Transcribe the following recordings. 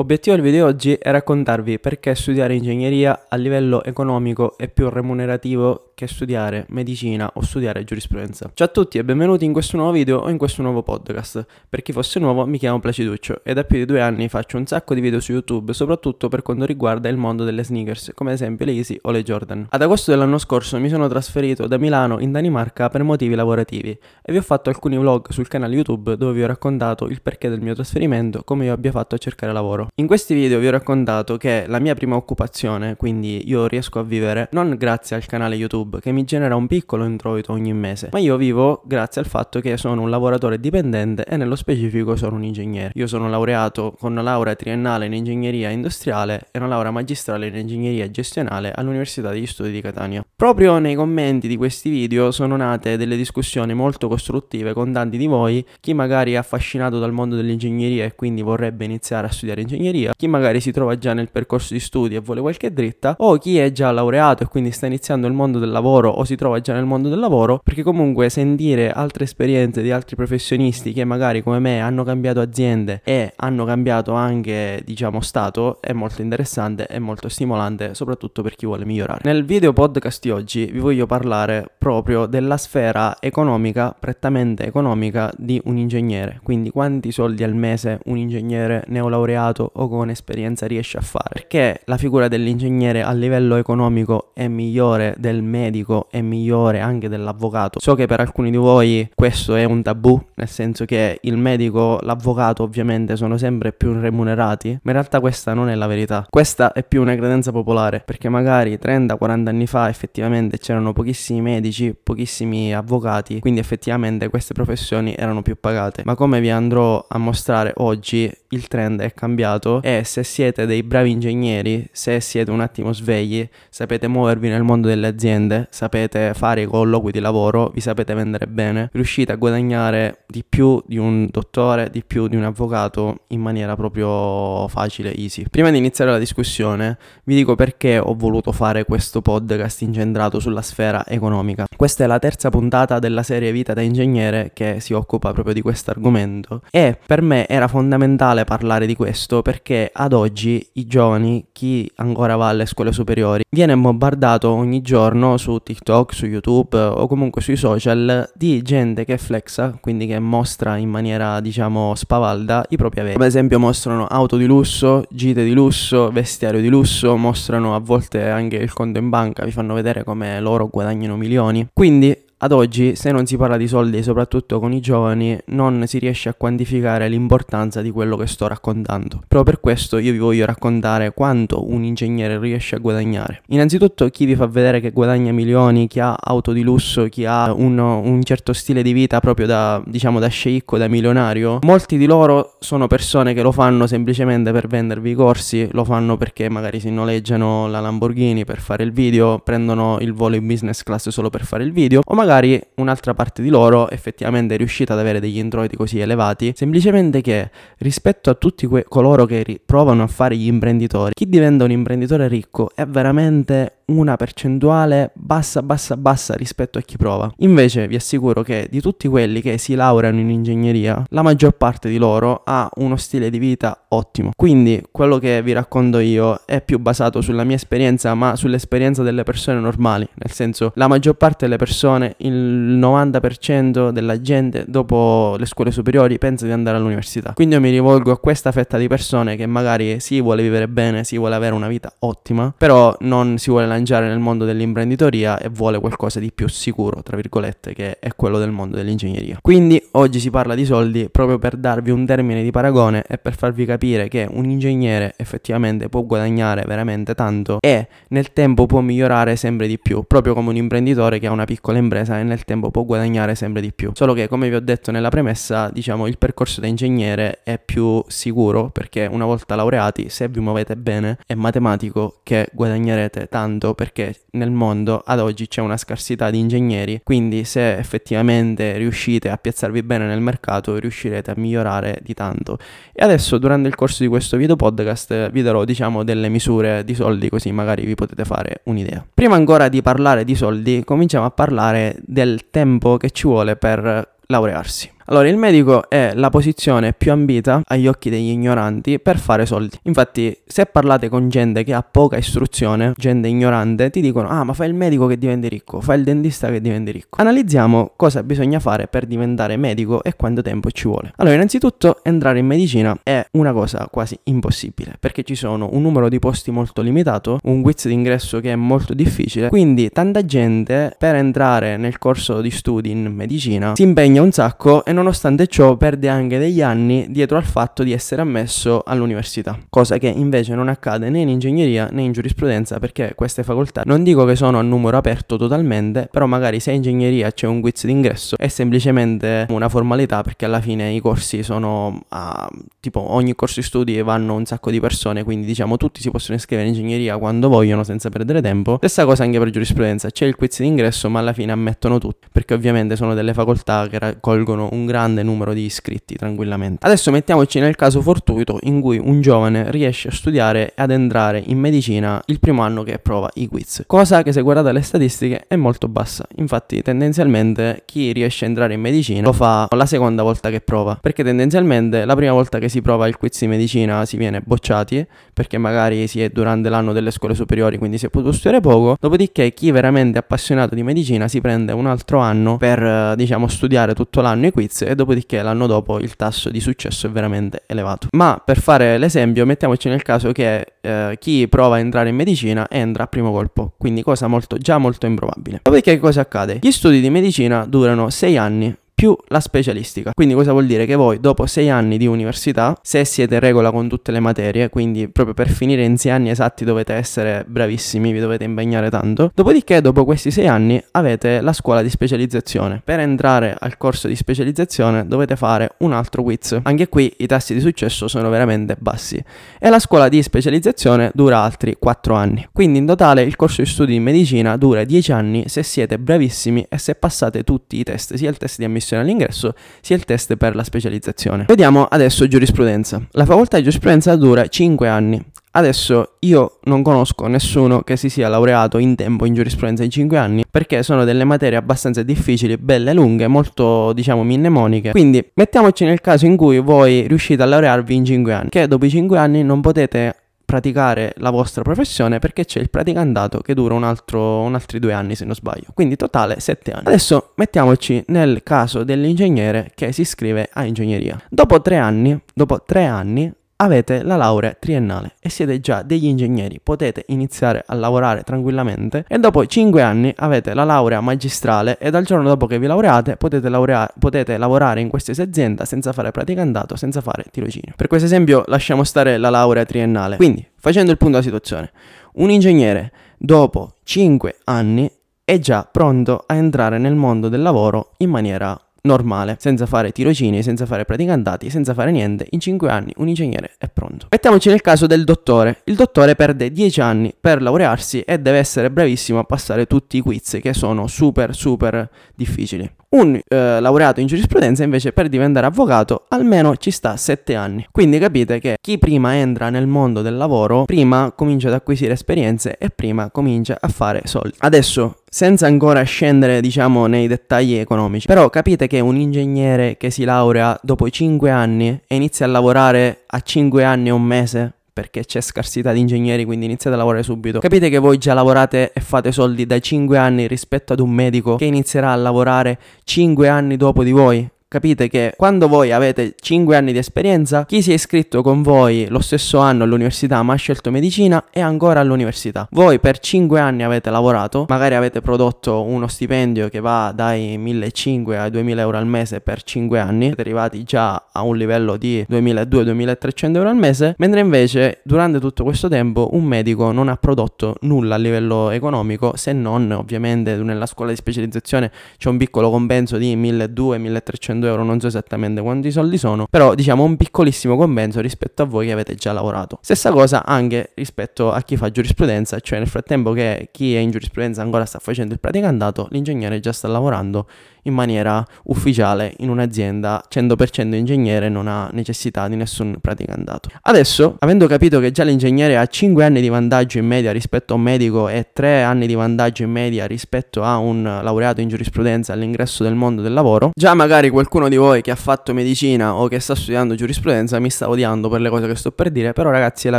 Obiettivo del video oggi è raccontarvi perché studiare ingegneria a livello economico è più remunerativo che studiare medicina o studiare giurisprudenza. Ciao a tutti e benvenuti in questo nuovo video o in questo nuovo podcast. Per chi fosse nuovo mi chiamo Placiduccio e da più di due anni faccio un sacco di video su YouTube, soprattutto per quanto riguarda il mondo delle sneakers, come ad esempio le Easy o le Jordan. Ad agosto dell'anno scorso mi sono trasferito da Milano in Danimarca per motivi lavorativi e vi ho fatto alcuni vlog sul canale YouTube dove vi ho raccontato il perché del mio trasferimento, come io abbia fatto a cercare lavoro. In questi video vi ho raccontato che la mia prima occupazione, quindi io riesco a vivere non grazie al canale YouTube che mi genera un piccolo introito ogni mese, ma io vivo grazie al fatto che sono un lavoratore dipendente e nello specifico sono un ingegnere. Io sono laureato con una laurea triennale in ingegneria industriale e una laurea magistrale in ingegneria gestionale all'Università degli Studi di Catania. Proprio nei commenti di questi video sono nate delle discussioni molto costruttive con tanti di voi, chi magari è affascinato dal mondo dell'ingegneria e quindi vorrebbe iniziare a studiare ingegneria, chi magari si trova già nel percorso di studi e vuole qualche dritta, o chi è già laureato e quindi sta iniziando il mondo del lavoro o si trova già nel mondo del lavoro, perché comunque sentire altre esperienze di altri professionisti che magari come me hanno cambiato aziende e hanno cambiato anche, diciamo, stato è molto interessante e molto stimolante, soprattutto per chi vuole migliorare. Nel video podcast di oggi vi voglio parlare proprio della sfera economica, prettamente economica di un ingegnere, quindi quanti soldi al mese un ingegnere neolaureato o con esperienza riesce a fare, perché la figura dell'ingegnere a livello economico è migliore del medico, è migliore anche dell'avvocato. So che per alcuni di voi questo è un tabù, nel senso che il medico, l'avvocato ovviamente sono sempre più remunerati, ma in realtà questa non è la verità. Questa è più una credenza popolare, perché magari 30-40 anni fa effettivamente c'erano pochissimi medici, pochissimi avvocati, quindi effettivamente queste professioni erano più pagate. Ma come vi andrò a mostrare oggi, il trend è cambiato e se siete dei bravi ingegneri, se siete un attimo svegli, sapete muovervi nel mondo delle aziende, sapete fare i colloqui di lavoro, vi sapete vendere bene, riuscite a guadagnare di più di un dottore, di più di un avvocato in maniera proprio facile, easy. Prima di iniziare la discussione, vi dico perché ho voluto fare questo podcast incentrato sulla sfera economica. Questa è la terza puntata della serie Vita da ingegnere che si occupa proprio di questo argomento e per me era fondamentale parlare di questo perché ad oggi i giovani, chi ancora va alle scuole superiori, viene bombardato ogni giorno su TikTok, su YouTube o comunque sui social di gente che flexa, quindi che mostra in maniera diciamo spavalda i propri averi. Come esempio mostrano auto di lusso, gite di lusso, vestiario di lusso, mostrano a volte anche il conto in banca, vi fanno vedere come loro guadagnano milioni. Quindi ad oggi, se non si parla di soldi, soprattutto con i giovani, non si riesce a quantificare l'importanza di quello che sto raccontando. Proprio per questo io vi voglio raccontare quanto un ingegnere riesce a guadagnare. Innanzitutto chi vi fa vedere che guadagna milioni, chi ha auto di lusso, chi ha un, un certo stile di vita proprio da, diciamo, da sceicco, da milionario, molti di loro sono persone che lo fanno semplicemente per vendervi i corsi, lo fanno perché magari si noleggiano la Lamborghini per fare il video, prendono il volo in business class solo per fare il video, o magari magari un'altra parte di loro effettivamente è riuscita ad avere degli introiti così elevati, semplicemente che rispetto a tutti que- coloro che ri- provano a fare gli imprenditori, chi diventa un imprenditore ricco è veramente una percentuale bassa, bassa, bassa rispetto a chi prova. Invece vi assicuro che di tutti quelli che si laureano in ingegneria, la maggior parte di loro ha uno stile di vita ottimo. Quindi quello che vi racconto io è più basato sulla mia esperienza, ma sull'esperienza delle persone normali. Nel senso, la maggior parte delle persone, il 90% della gente dopo le scuole superiori pensa di andare all'università. Quindi io mi rivolgo a questa fetta di persone che magari si vuole vivere bene, si vuole avere una vita ottima, però non si vuole lanciare mangiare nel mondo dell'imprenditoria e vuole qualcosa di più sicuro, tra virgolette, che è quello del mondo dell'ingegneria. Quindi oggi si parla di soldi proprio per darvi un termine di paragone e per farvi capire che un ingegnere effettivamente può guadagnare veramente tanto e nel tempo può migliorare sempre di più, proprio come un imprenditore che ha una piccola impresa e nel tempo può guadagnare sempre di più. Solo che come vi ho detto nella premessa, diciamo il percorso da ingegnere è più sicuro perché una volta laureati, se vi muovete bene, è matematico che guadagnerete tanto perché nel mondo ad oggi c'è una scarsità di ingegneri, quindi se effettivamente riuscite a piazzarvi bene nel mercato riuscirete a migliorare di tanto. E adesso durante il corso di questo video podcast vi darò diciamo delle misure di soldi così magari vi potete fare un'idea. Prima ancora di parlare di soldi cominciamo a parlare del tempo che ci vuole per laurearsi. Allora, il medico è la posizione più ambita agli occhi degli ignoranti per fare soldi. Infatti, se parlate con gente che ha poca istruzione, gente ignorante, ti dicono: Ah, ma fai il medico che diventi ricco, fai il dentista che diventi ricco. Analizziamo cosa bisogna fare per diventare medico e quanto tempo ci vuole. Allora, innanzitutto, entrare in medicina è una cosa quasi impossibile perché ci sono un numero di posti molto limitato, un quiz d'ingresso che è molto difficile. Quindi, tanta gente per entrare nel corso di studi in medicina si impegna un sacco e non nonostante ciò perde anche degli anni dietro al fatto di essere ammesso all'università, cosa che invece non accade né in ingegneria né in giurisprudenza perché queste facoltà non dico che sono a numero aperto totalmente, però magari se in ingegneria c'è un quiz d'ingresso è semplicemente una formalità perché alla fine i corsi sono a tipo ogni corso di studi vanno un sacco di persone, quindi diciamo tutti si possono iscrivere in ingegneria quando vogliono senza perdere tempo. Stessa cosa anche per giurisprudenza, c'è il quiz d'ingresso ma alla fine ammettono tutti, perché ovviamente sono delle facoltà che raccolgono un grande numero di iscritti tranquillamente. Adesso mettiamoci nel caso fortuito in cui un giovane riesce a studiare e ad entrare in medicina il primo anno che prova i quiz, cosa che se guardate le statistiche è molto bassa. Infatti tendenzialmente chi riesce a entrare in medicina lo fa la seconda volta che prova, perché tendenzialmente la prima volta che si prova il quiz di medicina si viene bocciati perché magari si è durante l'anno delle scuole superiori, quindi si è potuto studiare poco, dopodiché chi veramente appassionato di medicina si prende un altro anno per diciamo studiare tutto l'anno i quiz e dopodiché l'anno dopo il tasso di successo è veramente elevato. Ma per fare l'esempio, mettiamoci nel caso che eh, chi prova a entrare in medicina entra a primo colpo, quindi cosa molto, già molto improbabile. Dopodiché cosa accade? Gli studi di medicina durano 6 anni più la specialistica. Quindi cosa vuol dire? Che voi dopo sei anni di università, se siete in regola con tutte le materie, quindi proprio per finire in sei anni esatti dovete essere bravissimi, vi dovete impegnare tanto, dopodiché dopo questi sei anni avete la scuola di specializzazione. Per entrare al corso di specializzazione dovete fare un altro quiz. Anche qui i tassi di successo sono veramente bassi. E la scuola di specializzazione dura altri 4 anni. Quindi in totale il corso di studi in medicina dura 10 anni se siete bravissimi e se passate tutti i test, sia il test di ammissione ammissione all'ingresso sia il test per la specializzazione. Vediamo adesso giurisprudenza. La facoltà di giurisprudenza dura 5 anni. Adesso io non conosco nessuno che si sia laureato in tempo in giurisprudenza in 5 anni perché sono delle materie abbastanza difficili, belle lunghe, molto diciamo mnemoniche. Quindi mettiamoci nel caso in cui voi riuscite a laurearvi in 5 anni, che dopo i 5 anni non potete praticare la vostra professione perché c'è il praticantato che dura un altro, un altri due anni se non sbaglio, quindi totale sette anni. Adesso mettiamoci nel caso dell'ingegnere che si iscrive a ingegneria. Dopo tre anni, dopo tre anni avete la laurea triennale e siete già degli ingegneri, potete iniziare a lavorare tranquillamente e dopo 5 anni avete la laurea magistrale e dal giorno dopo che vi laureate potete, laurea- potete lavorare in qualsiasi azienda senza fare praticantato, senza fare tirocinio. Per questo esempio lasciamo stare la laurea triennale. Quindi, facendo il punto della situazione, un ingegnere dopo 5 anni è già pronto a entrare nel mondo del lavoro in maniera normale, senza fare tirocini, senza fare praticantati, senza fare niente, in 5 anni un ingegnere è pronto. Mettiamoci nel caso del dottore. Il dottore perde 10 anni per laurearsi e deve essere bravissimo a passare tutti i quiz che sono super super difficili. Un eh, laureato in giurisprudenza invece per diventare avvocato almeno ci sta 7 anni. Quindi capite che chi prima entra nel mondo del lavoro, prima comincia ad acquisire esperienze e prima comincia a fare soldi. Adesso senza ancora scendere diciamo nei dettagli economici. Però capite che un ingegnere che si laurea dopo 5 anni e inizia a lavorare a 5 anni e un mese perché c'è scarsità di ingegneri, quindi iniziate a lavorare subito. Capite che voi già lavorate e fate soldi da 5 anni rispetto ad un medico che inizierà a lavorare 5 anni dopo di voi? Capite che quando voi avete 5 anni di esperienza, chi si è iscritto con voi lo stesso anno all'università ma ha scelto medicina è ancora all'università. Voi per 5 anni avete lavorato, magari avete prodotto uno stipendio che va dai 1500 ai 2000 euro al mese per 5 anni, siete arrivati già a un livello di 2200-2300 euro al mese, mentre invece durante tutto questo tempo un medico non ha prodotto nulla a livello economico se non ovviamente nella scuola di specializzazione c'è un piccolo compenso di 1200-1300 100 euro, non so esattamente quanti soldi sono, però diciamo un piccolissimo compenso rispetto a voi che avete già lavorato. Stessa cosa anche rispetto a chi fa giurisprudenza, cioè nel frattempo che chi è in giurisprudenza ancora sta facendo il praticantato, l'ingegnere già sta lavorando in maniera ufficiale in un'azienda 100% ingegnere non ha necessità di nessun praticantato. Adesso, avendo capito che già l'ingegnere ha 5 anni di vantaggio in media rispetto a un medico e 3 anni di vantaggio in media rispetto a un laureato in giurisprudenza all'ingresso del mondo del lavoro, già magari qualcuno di voi che ha fatto medicina o che sta studiando giurisprudenza mi sta odiando per le cose che sto per dire, però ragazzi è la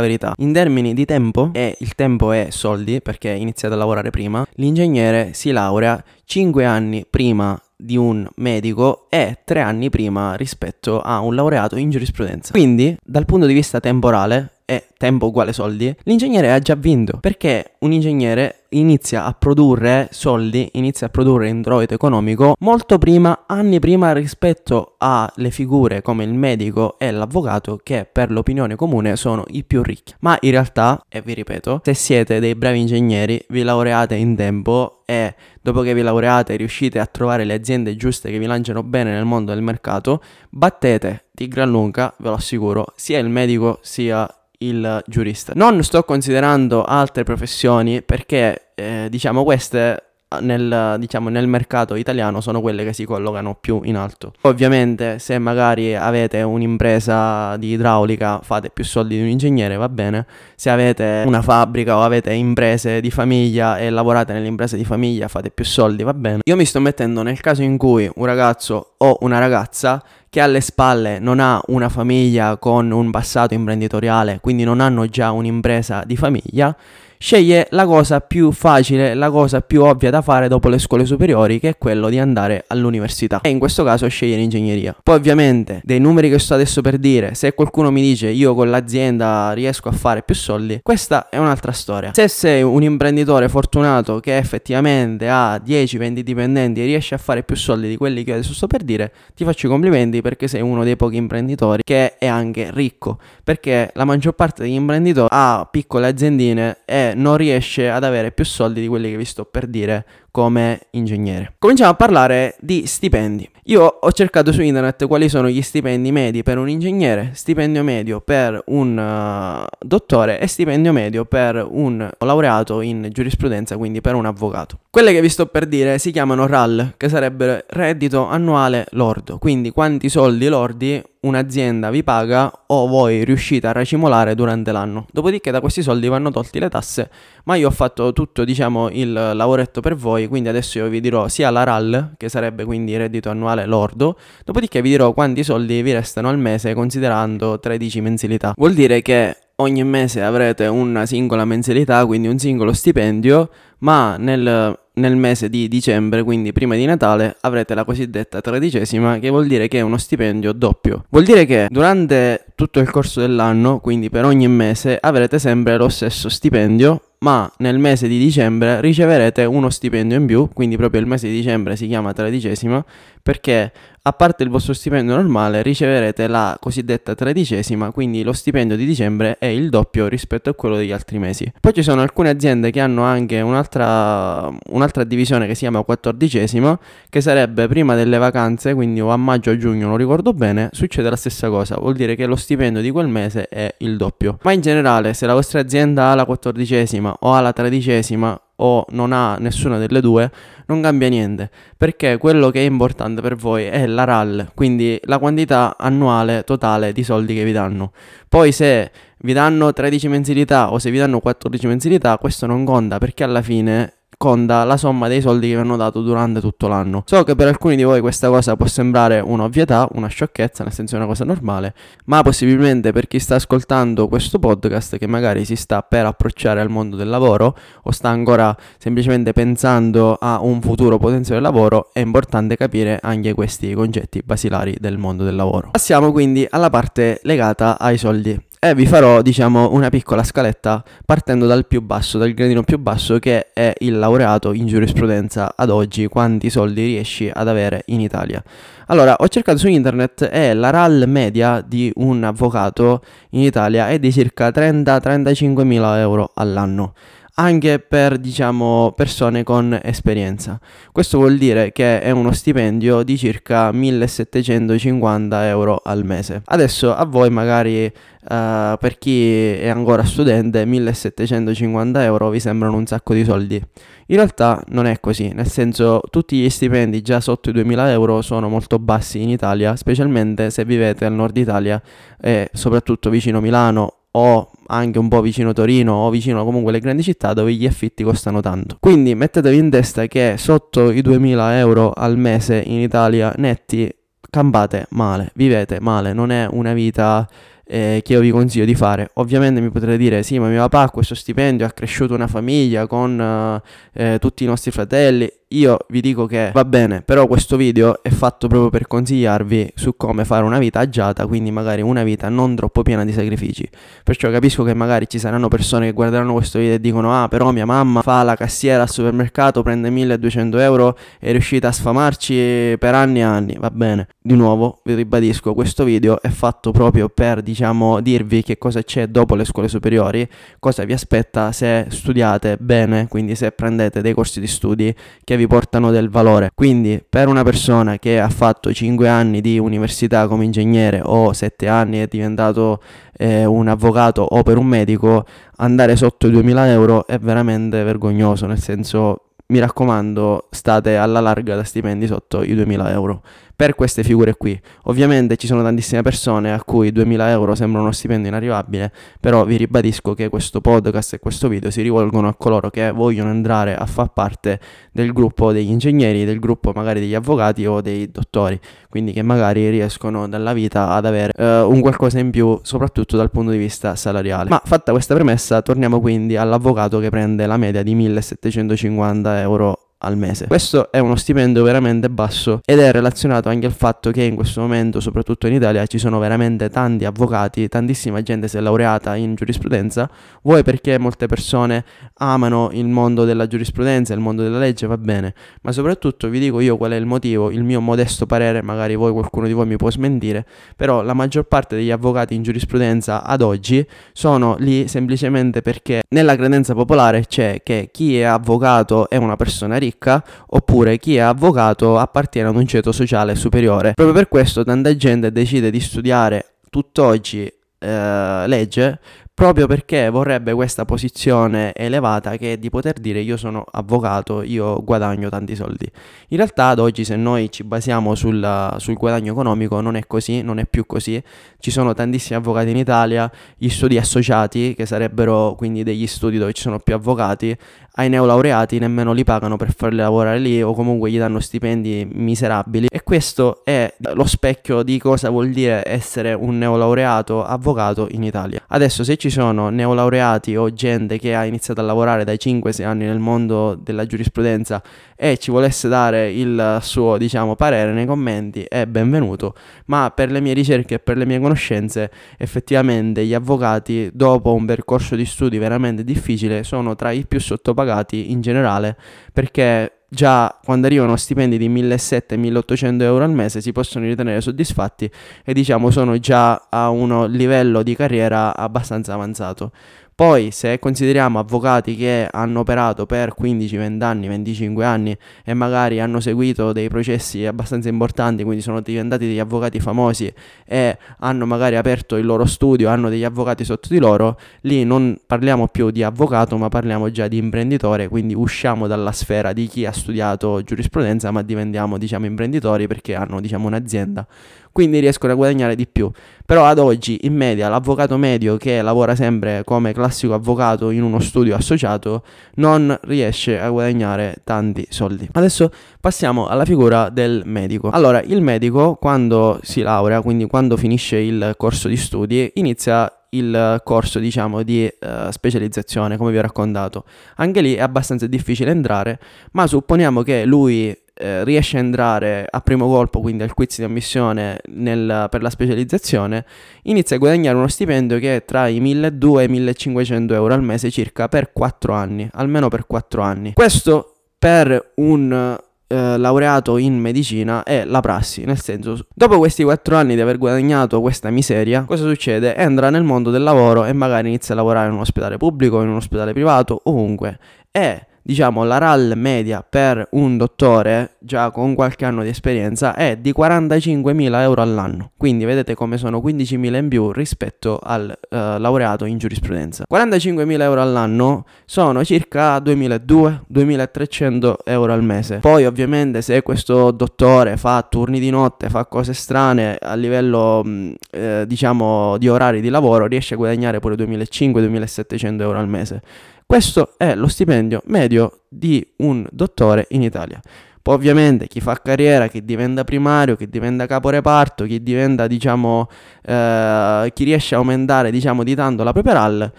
verità. In termini di tempo, e il tempo è soldi perché iniziate a lavorare prima, l'ingegnere si laurea 5 anni prima di un medico e tre anni prima rispetto a un laureato in giurisprudenza. Quindi, dal punto di vista temporale, e tempo uguale soldi, l'ingegnere ha già vinto perché un ingegnere inizia a produrre soldi, inizia a produrre introito economico molto prima, anni prima rispetto alle figure come il medico e l'avvocato che per l'opinione comune sono i più ricchi. Ma in realtà, e vi ripeto, se siete dei bravi ingegneri, vi laureate in tempo e dopo che vi laureate riuscite a trovare le aziende giuste che vi lanciano bene nel mondo del mercato, battete di gran lunga, ve lo assicuro, sia il medico sia il giurista. Non sto considerando altre professioni perché eh, diciamo queste nel, diciamo, nel mercato italiano sono quelle che si collocano più in alto. Ovviamente se magari avete un'impresa di idraulica fate più soldi di un ingegnere, va bene. Se avete una fabbrica o avete imprese di famiglia e lavorate nell'impresa di famiglia fate più soldi, va bene. Io mi sto mettendo nel caso in cui un ragazzo o una ragazza che alle spalle non ha una famiglia con un passato imprenditoriale, quindi non hanno già un'impresa di famiglia, sceglie la cosa più facile, la cosa più ovvia da fare dopo le scuole superiori, che è quello di andare all'università. E in questo caso sceglie l'ingegneria. Poi ovviamente, dei numeri che sto adesso per dire, se qualcuno mi dice io con l'azienda riesco a fare più soldi, questa è un'altra storia. Se sei un imprenditore fortunato che effettivamente ha 10-20 dipendenti e riesce a fare più soldi di quelli che adesso sto per dire, ti faccio i complimenti perché sei uno dei pochi imprenditori che è anche ricco, perché la maggior parte degli imprenditori ha piccole aziendine e non riesce ad avere più soldi di quelli che vi sto per dire come ingegnere. Cominciamo a parlare di stipendi. Io ho cercato su internet quali sono gli stipendi medi per un ingegnere, stipendio medio per un uh, dottore e stipendio medio per un laureato in giurisprudenza, quindi per un avvocato. Quelle che vi sto per dire si chiamano RAL, che sarebbe reddito annuale lordo, quindi quanti soldi lordi un'azienda vi paga o voi riuscite a racimolare durante l'anno. Dopodiché da questi soldi vanno tolti le tasse, ma io ho fatto tutto, diciamo, il lavoretto per voi, quindi adesso io vi dirò sia la RAL, che sarebbe quindi reddito annuale lordo, dopodiché vi dirò quanti soldi vi restano al mese considerando 13 mensilità. Vuol dire che ogni mese avrete una singola mensilità, quindi un singolo stipendio, ma nel nel mese di dicembre, quindi prima di Natale, avrete la cosiddetta tredicesima, che vuol dire che è uno stipendio doppio. Vuol dire che durante tutto il corso dell'anno, quindi per ogni mese, avrete sempre lo stesso stipendio ma nel mese di dicembre riceverete uno stipendio in più, quindi proprio il mese di dicembre si chiama tredicesima, perché a parte il vostro stipendio normale riceverete la cosiddetta tredicesima, quindi lo stipendio di dicembre è il doppio rispetto a quello degli altri mesi. Poi ci sono alcune aziende che hanno anche un'altra, un'altra divisione che si chiama quattordicesima, che sarebbe prima delle vacanze, quindi o a maggio o giugno, non ricordo bene, succede la stessa cosa, vuol dire che lo stipendio di quel mese è il doppio. Ma in generale, se la vostra azienda ha la quattordicesima o ha la tredicesima o non ha nessuna delle due, non cambia niente, perché quello che è importante per voi è la RAL, quindi la quantità annuale totale di soldi che vi danno. Poi se vi danno 13 mensilità o se vi danno 14 mensilità, questo non conta perché alla fine conta la somma dei soldi che vi hanno dato durante tutto l'anno. So che per alcuni di voi questa cosa può sembrare un'ovvietà, una sciocchezza, nel senso una cosa normale, ma possibilmente per chi sta ascoltando questo podcast che magari si sta per approcciare al mondo del lavoro o sta ancora semplicemente pensando a un futuro potenziale lavoro, è importante capire anche questi concetti basilari del mondo del lavoro. Passiamo quindi alla parte legata ai soldi e vi farò diciamo una piccola scaletta partendo dal più basso, dal gradino più basso che è il laureato in giurisprudenza ad oggi, quanti soldi riesci ad avere in Italia. Allora, ho cercato su internet e la RAL media di un avvocato in Italia è di circa 30-35 mila euro all'anno anche per diciamo persone con esperienza. Questo vuol dire che è uno stipendio di circa 1750 euro al mese. Adesso a voi magari uh, per chi è ancora studente 1750 euro vi sembrano un sacco di soldi. In realtà non è così, nel senso tutti gli stipendi già sotto i 2000 euro sono molto bassi in Italia, specialmente se vivete al nord Italia e soprattutto vicino Milano o anche un po' vicino Torino o vicino comunque alle grandi città dove gli affitti costano tanto. Quindi mettetevi in testa che sotto i 2000 euro al mese in Italia netti campate male, vivete male, non è una vita eh, che io vi consiglio di fare. Ovviamente mi potrete dire sì, ma mio papà ha questo stipendio, ha cresciuto una famiglia con eh, tutti i nostri fratelli io vi dico che va bene, però questo video è fatto proprio per consigliarvi su come fare una vita agiata, quindi magari una vita non troppo piena di sacrifici. Perciò capisco che magari ci saranno persone che guarderanno questo video e dicono ah però mia mamma fa la cassiera al supermercato, prende 1200 euro, è riuscita a sfamarci per anni e anni, va bene. Di nuovo vi ribadisco, questo video è fatto proprio per diciamo dirvi che cosa c'è dopo le scuole superiori, cosa vi aspetta se studiate bene, quindi se prendete dei corsi di studi che vi vi portano del valore. Quindi per una persona che ha fatto 5 anni di università come ingegnere o 7 anni è diventato eh, un avvocato o per un medico, andare sotto i 2000 euro è veramente vergognoso, nel senso mi raccomando state alla larga da stipendi sotto i 2000 euro per queste figure qui. Ovviamente ci sono tantissime persone a cui 2000 euro sembra uno stipendio inarrivabile, però vi ribadisco che questo podcast e questo video si rivolgono a coloro che vogliono entrare a far parte del gruppo degli ingegneri, del gruppo magari degli avvocati o dei dottori, quindi che magari riescono dalla vita ad avere uh, un qualcosa in più, soprattutto dal punto di vista salariale. Ma fatta questa premessa, torniamo quindi all'avvocato che prende la media di 1750 euro al mese. Questo è uno stipendio veramente basso ed è relazionato anche al fatto che in questo momento, soprattutto in Italia, ci sono veramente tanti avvocati, tantissima gente si è laureata in giurisprudenza, vuoi perché molte persone amano il mondo della giurisprudenza, il mondo della legge, va bene, ma soprattutto vi dico io qual è il motivo, il mio modesto parere, magari voi qualcuno di voi mi può smentire, però la maggior parte degli avvocati in giurisprudenza ad oggi sono lì semplicemente perché nella credenza popolare c'è che chi è avvocato è una persona ricca ricca oppure chi è avvocato appartiene ad un ceto sociale superiore. Proprio per questo tanta gente decide di studiare tutt'oggi eh, legge proprio perché vorrebbe questa posizione elevata che è di poter dire io sono avvocato, io guadagno tanti soldi. In realtà ad oggi se noi ci basiamo sul, sul, guadagno economico non è così, non è più così. Ci sono tantissimi avvocati in Italia, gli studi associati che sarebbero quindi degli studi dove ci sono più avvocati, ai neolaureati nemmeno li pagano per farli lavorare lì o comunque gli danno stipendi miserabili e questo è lo specchio di cosa vuol dire essere un neolaureato avvocato in Italia. Adesso se ci sono neolaureati o gente che ha iniziato a lavorare dai 5-6 anni nel mondo della giurisprudenza e ci volesse dare il suo, diciamo, parere nei commenti, è benvenuto, ma per le mie ricerche e per le mie conoscenze, effettivamente gli avvocati, dopo un percorso di studi veramente difficile, sono tra i più sottopagati in generale, perché già quando arrivano stipendi di 1700-1800 euro al mese si possono ritenere soddisfatti e diciamo sono già a uno livello di carriera abbastanza avanzato. Poi se consideriamo avvocati che hanno operato per 15-20 anni, 25 anni e magari hanno seguito dei processi abbastanza importanti, quindi sono diventati degli avvocati famosi e hanno magari aperto il loro studio, hanno degli avvocati sotto di loro, lì non parliamo più di avvocato ma parliamo già di imprenditore, quindi usciamo dalla sfera di chi ha studiato giurisprudenza ma diventiamo diciamo imprenditori perché hanno diciamo un'azienda quindi riescono a guadagnare di più. Però ad oggi in media l'avvocato medio che lavora sempre come classico avvocato in uno studio associato non riesce a guadagnare tanti soldi. Adesso passiamo alla figura del medico. Allora, il medico quando si laurea, quindi quando finisce il corso di studi, inizia il corso diciamo di uh, specializzazione come vi ho raccontato anche lì è abbastanza difficile entrare ma supponiamo che lui eh, riesce a entrare a primo colpo, quindi al quiz di ammissione nel, per la specializzazione, inizia a guadagnare uno stipendio che è tra i 1200 e i 1500 euro al mese circa per 4 anni, almeno per 4 anni. Questo per un eh, laureato in medicina è la prassi, nel senso, dopo questi 4 anni di aver guadagnato questa miseria, cosa succede? Entra nel mondo del lavoro e magari inizia a lavorare in un ospedale pubblico, in un ospedale privato, ovunque. E diciamo la RAL media per un dottore già con qualche anno di esperienza è di 45.000 euro all'anno. Quindi vedete come sono 15.000 in più rispetto al uh, laureato in giurisprudenza. 45.000 euro all'anno sono circa 2.200-2.300 euro al mese. Poi ovviamente se questo dottore fa turni di notte fa cose strane a livello mh, eh, diciamo di orari di lavoro riesce a guadagnare pure 2.500-2.700 euro al mese questo è lo stipendio medio di un dottore in Italia. Poi ovviamente chi fa carriera, chi diventa primario, chi diventa caporeparto, chi diventa, diciamo, eh, chi riesce a aumentare, diciamo, di tanto la propria RAL,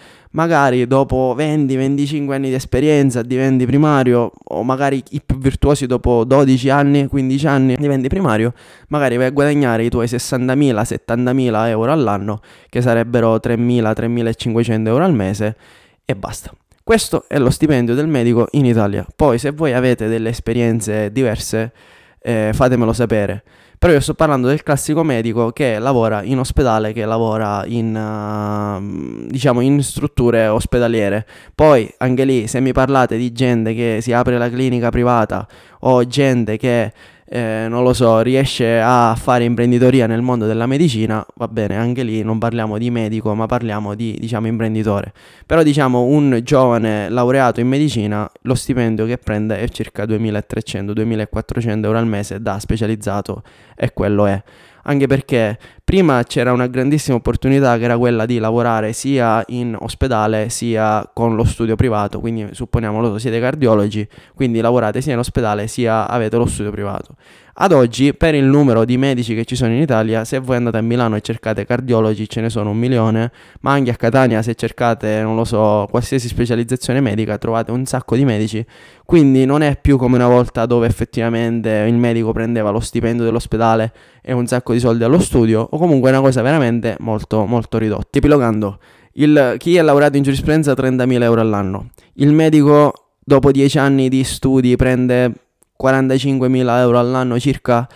magari dopo 20-25 anni di esperienza diventi primario, o magari i più virtuosi dopo 12 anni, 15 anni diventi primario, magari vai a guadagnare i tuoi 60.000-70.000 euro all'anno, che sarebbero 3.000-3.500 euro al mese, e basta. Questo è lo stipendio del medico in Italia. Poi se voi avete delle esperienze diverse, eh, fatemelo sapere. Però io sto parlando del classico medico che lavora in ospedale, che lavora in, uh, diciamo, in strutture ospedaliere. Poi anche lì, se mi parlate di gente che si apre la clinica privata o gente che eh, non lo so, riesce a fare imprenditoria nel mondo della medicina, va bene, anche lì non parliamo di medico, ma parliamo di, diciamo, imprenditore. Però diciamo un giovane laureato in medicina, lo stipendio che prende è circa 2300-2400 euro al mese da specializzato e quello è anche perché prima c'era una grandissima opportunità che era quella di lavorare sia in ospedale sia con lo studio privato, quindi supponiamo lo siete cardiologi, quindi lavorate sia in ospedale sia avete lo studio privato. Ad oggi, per il numero di medici che ci sono in Italia, se voi andate a Milano e cercate cardiologi ce ne sono un milione, ma anche a Catania se cercate, non lo so, qualsiasi specializzazione medica trovate un sacco di medici, quindi non è più come una volta dove effettivamente il medico prendeva lo stipendio dell'ospedale e un sacco di soldi allo studio, o comunque una cosa veramente molto molto ridotta. Epilogando, il, chi è laureato in giurisprudenza 30.000 euro all'anno, il medico dopo 10 anni di studi prende 45.000 euro all'anno circa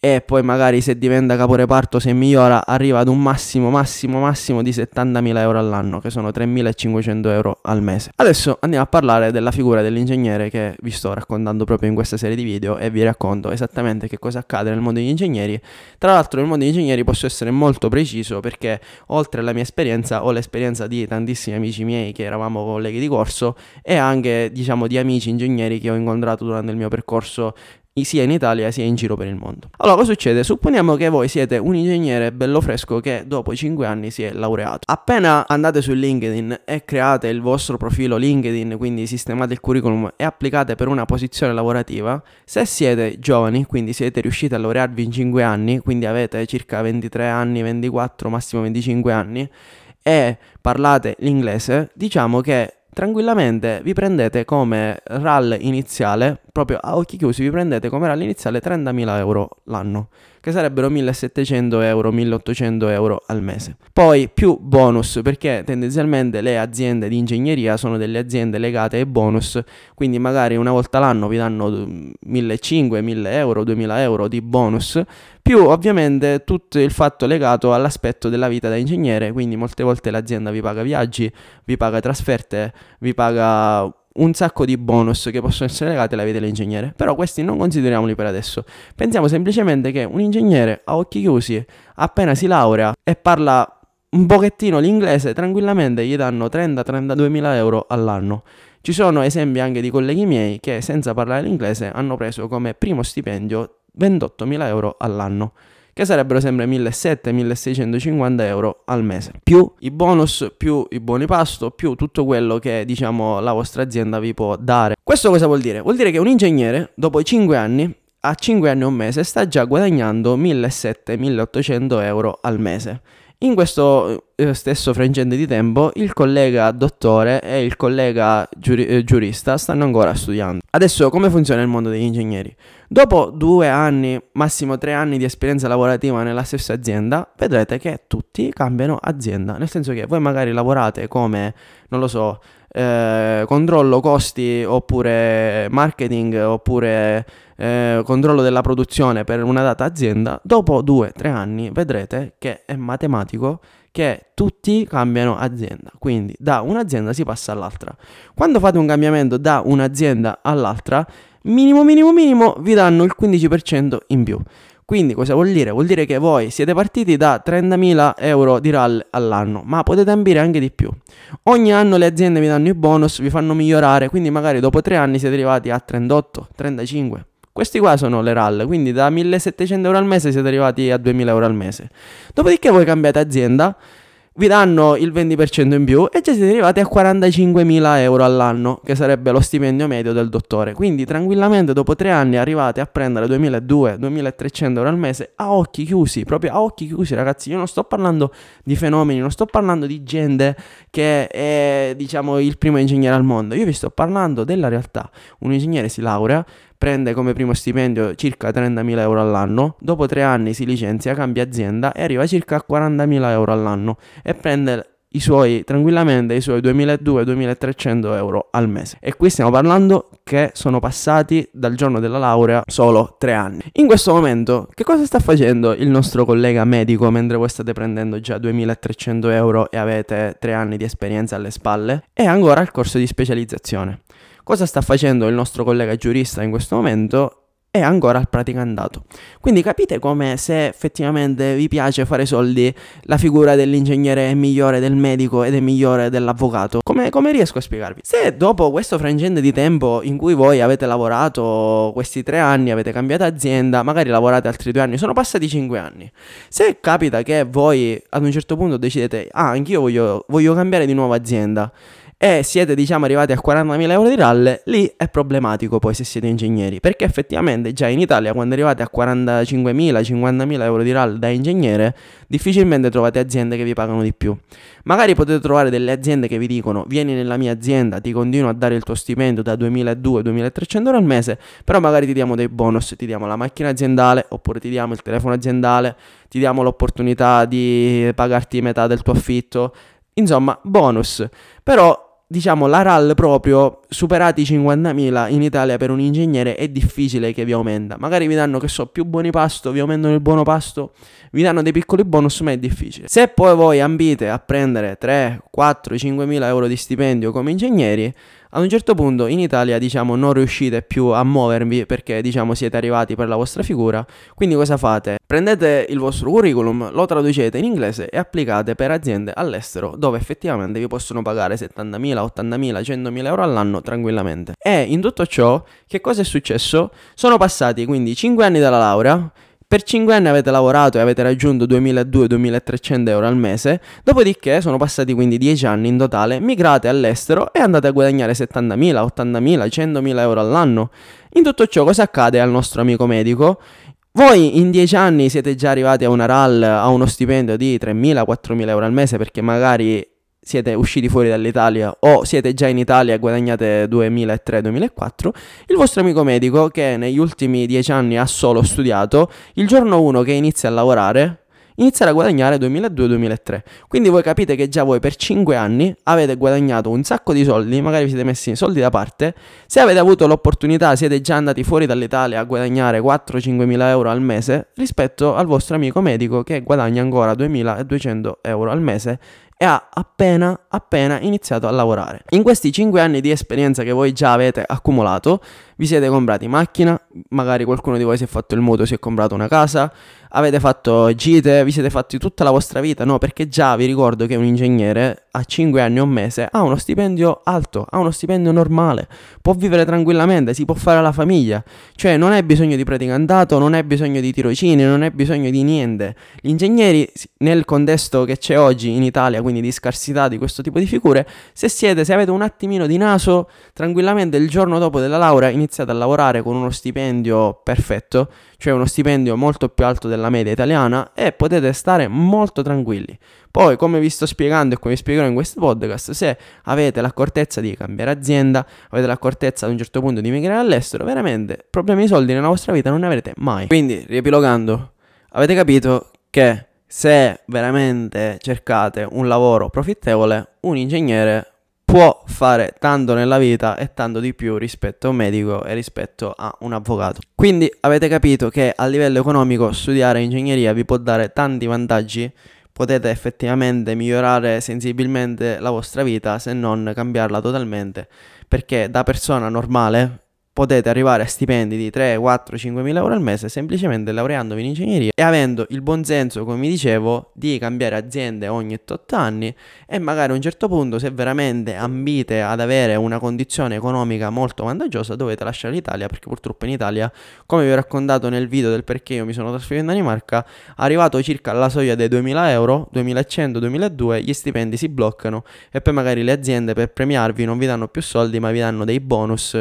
e poi magari se diventa caporeparto, se migliora, arriva ad un massimo, massimo, massimo di 70.000 euro all'anno, che sono 3.500 euro al mese. Adesso andiamo a parlare della figura dell'ingegnere che vi sto raccontando proprio in questa serie di video e vi racconto esattamente che cosa accade nel mondo degli ingegneri. Tra l'altro nel mondo degli ingegneri posso essere molto preciso perché oltre alla mia esperienza ho l'esperienza di tantissimi amici miei che eravamo colleghi di corso e anche diciamo di amici ingegneri che ho incontrato durante il mio percorso sia in Italia sia in giro per il mondo. Allora, cosa succede? Supponiamo che voi siete un ingegnere bello fresco che dopo 5 anni si è laureato. Appena andate su LinkedIn e create il vostro profilo LinkedIn, quindi sistemate il curriculum e applicate per una posizione lavorativa, se siete giovani, quindi siete riusciti a laurearvi in 5 anni, quindi avete circa 23 anni, 24, massimo 25 anni, e parlate l'inglese, diciamo che tranquillamente vi prendete come RAL iniziale, proprio a occhi chiusi, vi prendete come RAL iniziale 30.000 euro l'anno, che sarebbero 1.700 euro, 1.800 euro al mese. Poi più bonus, perché tendenzialmente le aziende di ingegneria sono delle aziende legate ai bonus, quindi magari una volta l'anno vi danno 1.500, 1.000 euro, 2.000 euro di bonus, più ovviamente tutto il fatto legato all'aspetto della vita da ingegnere, quindi molte volte l'azienda vi paga viaggi, vi paga trasferte, vi paga un sacco di bonus che possono essere legati alla vita dell'ingegnere, però questi non consideriamoli per adesso. Pensiamo semplicemente che un ingegnere a occhi chiusi, appena si laurea e parla un pochettino l'inglese, tranquillamente gli danno 30-32 mila euro all'anno. Ci sono esempi anche di colleghi miei che senza parlare l'inglese hanno preso come primo stipendio 28.000 euro all'anno, che sarebbero sempre 1.700-1.650 euro al mese, più i bonus, più i buoni pasto, più tutto quello che diciamo la vostra azienda vi può dare. Questo cosa vuol dire? Vuol dire che un ingegnere dopo 5 anni a 5 anni e un mese sta già guadagnando 1.700-1.800 euro al mese. In questo eh, stesso frangente di tempo il collega dottore e il collega giuri- eh, giurista stanno ancora studiando. Adesso come funziona il mondo degli ingegneri? Dopo due anni, massimo tre anni di esperienza lavorativa nella stessa azienda, vedrete che tutti cambiano azienda. Nel senso che voi magari lavorate come, non lo so, eh, controllo costi oppure marketing oppure eh, controllo della produzione per una data azienda, dopo due o tre anni vedrete che è matematico che tutti cambiano azienda. Quindi da un'azienda si passa all'altra. Quando fate un cambiamento da un'azienda all'altra, minimo minimo minimo vi danno il 15% in più. Quindi cosa vuol dire? Vuol dire che voi siete partiti da 30.000 euro di RAL all'anno, ma potete ambire anche di più. Ogni anno le aziende vi danno i bonus, vi fanno migliorare, quindi magari dopo tre anni siete arrivati a 38, 35. Questi qua sono le RAL, quindi da 1.700 euro al mese siete arrivati a 2.000 euro al mese. Dopodiché voi cambiate azienda vi danno il 20% in più e già siete arrivati a 45.000 euro all'anno, che sarebbe lo stipendio medio del dottore. Quindi tranquillamente dopo tre anni arrivate a prendere 2.200-2.300 euro al mese a occhi chiusi, proprio a occhi chiusi ragazzi. Io non sto parlando di fenomeni, non sto parlando di gente che è diciamo il primo ingegnere al mondo, io vi sto parlando della realtà. Un ingegnere si laurea, prende come primo stipendio circa 30.000 euro all'anno, dopo tre anni si licenzia, cambia azienda e arriva circa a 40.000 euro all'anno e prende i suoi tranquillamente i suoi 2.200-2.300 euro al mese. E qui stiamo parlando che sono passati dal giorno della laurea solo tre anni. In questo momento, che cosa sta facendo il nostro collega medico mentre voi state prendendo già 2.300 euro e avete tre anni di esperienza alle spalle? È ancora il corso di specializzazione. Cosa sta facendo il nostro collega giurista in questo momento? È ancora al praticandato. Quindi capite come se effettivamente vi piace fare soldi, la figura dell'ingegnere è migliore del medico ed è migliore dell'avvocato. Come, come riesco a spiegarvi? Se dopo questo frangente di tempo in cui voi avete lavorato questi tre anni, avete cambiato azienda, magari lavorate altri due anni, sono passati cinque anni. Se capita che voi ad un certo punto decidete, ah, anch'io voglio, voglio cambiare di nuova azienda e siete diciamo arrivati a 40.000 euro di RAL, lì è problematico poi se siete ingegneri, perché effettivamente già in Italia quando arrivate a 45.000, 50.000 euro di RAL da ingegnere, difficilmente trovate aziende che vi pagano di più. Magari potete trovare delle aziende che vi dicono vieni nella mia azienda, ti continuo a dare il tuo stipendio da 2.200-2.300 euro al mese, però magari ti diamo dei bonus, ti diamo la macchina aziendale oppure ti diamo il telefono aziendale, ti diamo l'opportunità di pagarti metà del tuo affitto, insomma bonus. Però diciamo la RAL proprio superati i 50.000 in Italia per un ingegnere è difficile che vi aumenta. Magari vi danno che so più buoni pasto, vi aumentano il buono pasto, vi danno dei piccoli bonus, ma è difficile. Se poi voi ambite a prendere 3, 4, 5.000 euro di stipendio come ingegneri, ad un certo punto in Italia diciamo non riuscite più a muovervi perché diciamo siete arrivati per la vostra figura quindi cosa fate? Prendete il vostro curriculum, lo traducete in inglese e applicate per aziende all'estero dove effettivamente vi possono pagare 70.000, 80.000, 100.000 euro all'anno tranquillamente e in tutto ciò che cosa è successo? Sono passati quindi 5 anni dalla laurea per 5 anni avete lavorato e avete raggiunto 2.200-2.300 euro al mese, dopodiché sono passati quindi 10 anni in totale, migrate all'estero e andate a guadagnare 70.000, 80.000, 100.000 euro all'anno. In tutto ciò cosa accade al nostro amico medico? Voi in dieci anni siete già arrivati a una RAL, a uno stipendio di 3.000-4.000 euro al mese perché magari siete usciti fuori dall'Italia o siete già in Italia e guadagnate 2003-2004, il vostro amico medico che negli ultimi dieci anni ha solo studiato, il giorno 1 che inizia a lavorare iniziare a guadagnare 2002-2003. Quindi voi capite che già voi per 5 anni avete guadagnato un sacco di soldi, magari vi siete messi soldi da parte. Se avete avuto l'opportunità, siete già andati fuori dall'Italia a guadagnare 4-5 mila euro al mese rispetto al vostro amico medico che guadagna ancora 2200 euro al mese e ha appena, appena iniziato a lavorare. In questi 5 anni di esperienza che voi già avete accumulato, vi siete comprati macchina, magari qualcuno di voi si è fatto il mutuo, si è comprato una casa, avete fatto gite, vi siete fatti tutta la vostra vita, no? Perché già vi ricordo che un ingegnere a 5 anni o un mese ha uno stipendio alto, ha uno stipendio normale, può vivere tranquillamente, si può fare la famiglia, cioè non hai bisogno di praticantato, non hai bisogno di tirocini, non hai bisogno di niente. Gli ingegneri nel contesto che c'è oggi in Italia, quindi di scarsità di questo tipo di figure, se siete, se avete un attimino di naso, tranquillamente il giorno dopo della laurea iniziate a lavorare con uno stipendio perfetto, cioè uno stipendio molto più alto della media italiana e potete stare molto tranquilli. Poi, come vi sto spiegando e come vi spiegherò in questo podcast, se avete l'accortezza di cambiare azienda, avete l'accortezza ad un certo punto di migrare all'estero, veramente problemi di soldi nella vostra vita non ne avrete mai. Quindi, riepilogando, avete capito che se veramente cercate un lavoro profittevole, un ingegnere può fare tanto nella vita e tanto di più rispetto a un medico e rispetto a un avvocato. Quindi avete capito che a livello economico studiare ingegneria vi può dare tanti vantaggi, potete effettivamente migliorare sensibilmente la vostra vita se non cambiarla totalmente, perché da persona normale potete arrivare a stipendi di 3, 4, 5 mila euro al mese semplicemente laureandovi in ingegneria e avendo il buon senso, come dicevo, di cambiare aziende ogni 8 anni e magari a un certo punto, se veramente ambite ad avere una condizione economica molto vantaggiosa, dovete lasciare l'Italia perché purtroppo in Italia, come vi ho raccontato nel video del perché io mi sono trasferito in Danimarca, arrivato circa alla soglia dei 2000 euro, 2100-2002, gli stipendi si bloccano e poi magari le aziende per premiarvi non vi danno più soldi ma vi danno dei bonus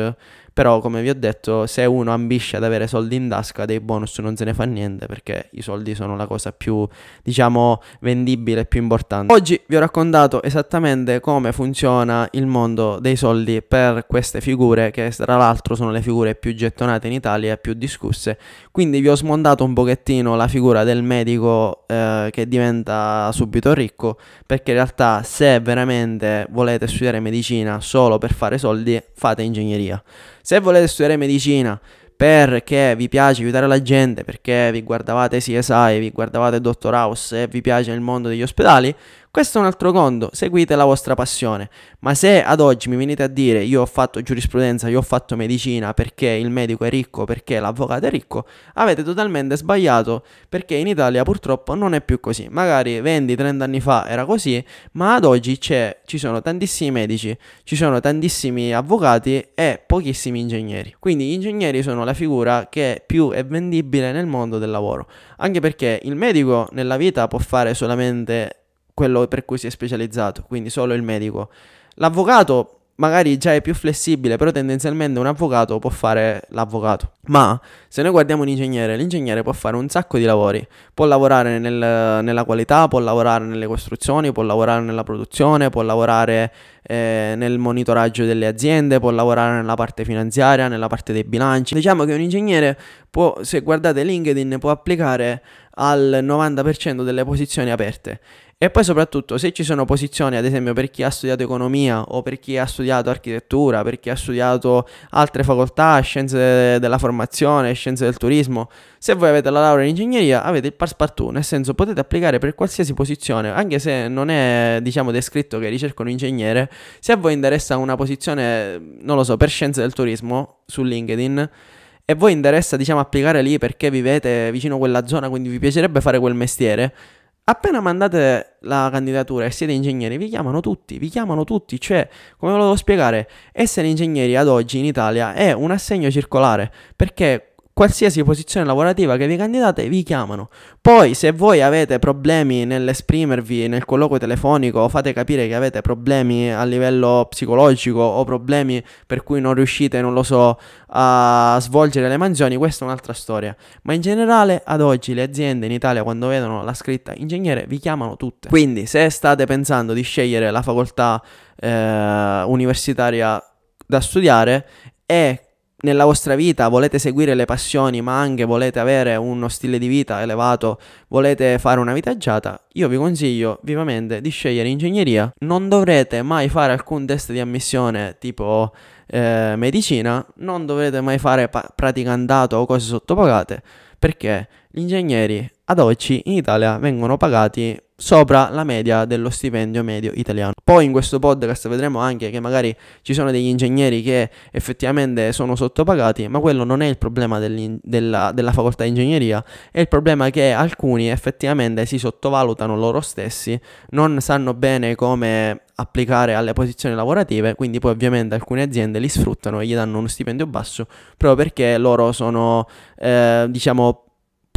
però, come vi ho detto, se uno ambisce ad avere soldi in tasca, dei bonus non se ne fa niente perché i soldi sono la cosa più, diciamo, vendibile e più importante. Oggi vi ho raccontato esattamente come funziona il mondo dei soldi per queste figure, che tra l'altro sono le figure più gettonate in Italia e più discusse. Quindi vi ho smontato un pochettino la figura del medico eh, che diventa subito ricco, perché in realtà se veramente volete studiare medicina solo per fare soldi, fate ingegneria. Se volete studiare medicina perché vi piace aiutare la gente, perché vi guardavate CSI, vi guardavate Dottor House e vi piace il mondo degli ospedali, questo è un altro conto, seguite la vostra passione. Ma se ad oggi mi venite a dire io ho fatto giurisprudenza, io ho fatto medicina perché il medico è ricco, perché l'avvocato è ricco, avete totalmente sbagliato perché in Italia purtroppo non è più così. Magari 20-30 anni fa era così, ma ad oggi ci sono tantissimi medici, ci sono tantissimi avvocati e pochissimi ingegneri. Quindi gli ingegneri sono la figura che più è vendibile nel mondo del lavoro. Anche perché il medico nella vita può fare solamente quello per cui si è specializzato, quindi solo il medico. L'avvocato magari già è più flessibile, però tendenzialmente un avvocato può fare l'avvocato. Ma se noi guardiamo un ingegnere, l'ingegnere può fare un sacco di lavori. Può lavorare nel, nella qualità, può lavorare nelle costruzioni, può lavorare nella produzione, può lavorare eh, nel monitoraggio delle aziende, può lavorare nella parte finanziaria, nella parte dei bilanci. Diciamo che un ingegnere può, se guardate LinkedIn, può applicare al 90% delle posizioni aperte e poi soprattutto se ci sono posizioni, ad esempio per chi ha studiato economia o per chi ha studiato architettura, per chi ha studiato altre facoltà, scienze della formazione, scienze del turismo, se voi avete la laurea in ingegneria avete il passepartout, nel senso potete applicare per qualsiasi posizione, anche se non è diciamo descritto che ricerca un ingegnere, se a voi interessa una posizione, non lo so, per scienze del turismo su LinkedIn, e voi interessa diciamo applicare lì perché vivete vicino a quella zona, quindi vi piacerebbe fare quel mestiere, Appena mandate la candidatura e siete ingegneri, vi chiamano tutti, vi chiamano tutti, cioè, come ve lo devo spiegare, essere ingegneri ad oggi in Italia è un assegno circolare, perché qualsiasi posizione lavorativa che vi candidate vi chiamano. Poi se voi avete problemi nell'esprimervi nel colloquio telefonico o fate capire che avete problemi a livello psicologico o problemi per cui non riuscite, non lo so, a svolgere le mansioni, questa è un'altra storia. Ma in generale ad oggi le aziende in Italia quando vedono la scritta ingegnere vi chiamano tutte. Quindi se state pensando di scegliere la facoltà eh, universitaria da studiare e nella vostra vita volete seguire le passioni, ma anche volete avere uno stile di vita elevato, volete fare una vita agiata, io vi consiglio vivamente di scegliere ingegneria. Non dovrete mai fare alcun test di ammissione tipo eh, medicina, non dovrete mai fare pa- praticantato o cose sottopagate, perché gli ingegneri ad oggi in Italia vengono pagati sopra la media dello stipendio medio italiano. Poi in questo podcast vedremo anche che magari ci sono degli ingegneri che effettivamente sono sottopagati, ma quello non è il problema della, della facoltà di ingegneria, è il problema che alcuni effettivamente si sottovalutano loro stessi, non sanno bene come applicare alle posizioni lavorative, quindi poi ovviamente alcune aziende li sfruttano e gli danno uno stipendio basso proprio perché loro sono, eh, diciamo,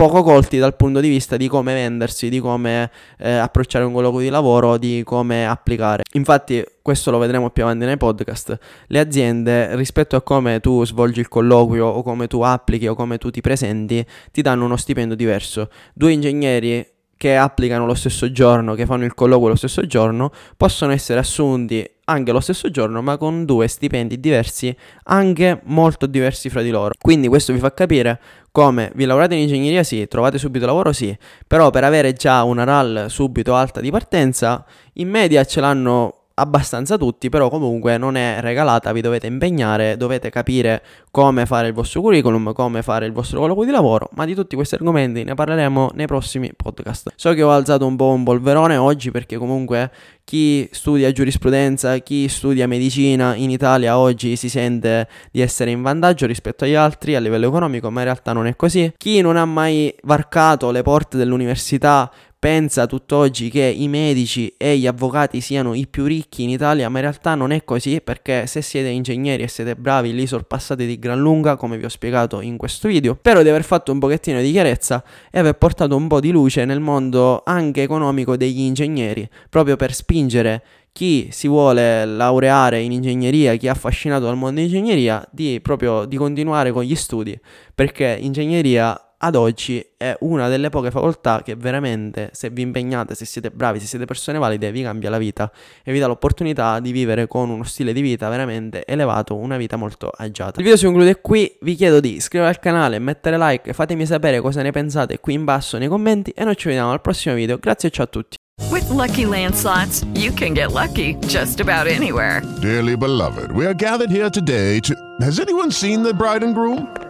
poco colti dal punto di vista di come vendersi, di come eh, approcciare un colloquio di lavoro, di come applicare. Infatti, questo lo vedremo più avanti nei podcast. Le aziende, rispetto a come tu svolgi il colloquio o come tu applichi o come tu ti presenti, ti danno uno stipendio diverso. Due ingegneri che applicano lo stesso giorno, che fanno il colloquio lo stesso giorno, possono essere assunti anche lo stesso giorno, ma con due stipendi diversi, anche molto diversi fra di loro. Quindi questo vi fa capire come vi lavorate in ingegneria sì, trovate subito lavoro sì, però per avere già una RAL subito alta di partenza, in media ce l'hanno abbastanza tutti, però comunque non è regalata, vi dovete impegnare, dovete capire come fare il vostro curriculum, come fare il vostro colloquio di lavoro, ma di tutti questi argomenti ne parleremo nei prossimi podcast. So che ho alzato un po' un polverone oggi perché comunque chi studia giurisprudenza, chi studia medicina in Italia oggi si sente di essere in vantaggio rispetto agli altri a livello economico, ma in realtà non è così. Chi non ha mai varcato le porte dell'università pensa tutt'oggi che i medici e gli avvocati siano i più ricchi in Italia, ma in realtà non è così perché se siete ingegneri e siete bravi li sorpassate di gran lunga, come vi ho spiegato in questo video. Spero di aver fatto un pochettino di chiarezza e aver portato un po' di luce nel mondo anche economico degli ingegneri, proprio per spingere chi si vuole laureare in ingegneria, chi è affascinato dal mondo dell'ingegneria, di proprio di continuare con gli studi, perché ingegneria ad oggi è una delle poche facoltà che veramente, se vi impegnate, se siete bravi, se siete persone valide, vi cambia la vita e vi dà l'opportunità di vivere con uno stile di vita veramente elevato, una vita molto agiata. Il video si conclude qui, vi chiedo di iscrivervi al canale, mettere like, fatemi sapere cosa ne pensate qui in basso nei commenti e noi ci vediamo al prossimo video. Grazie e ciao a tutti. With lucky landslots, you can get lucky just about anywhere. Dearly beloved, we are gathered here today to... Has anyone seen the bride and groom?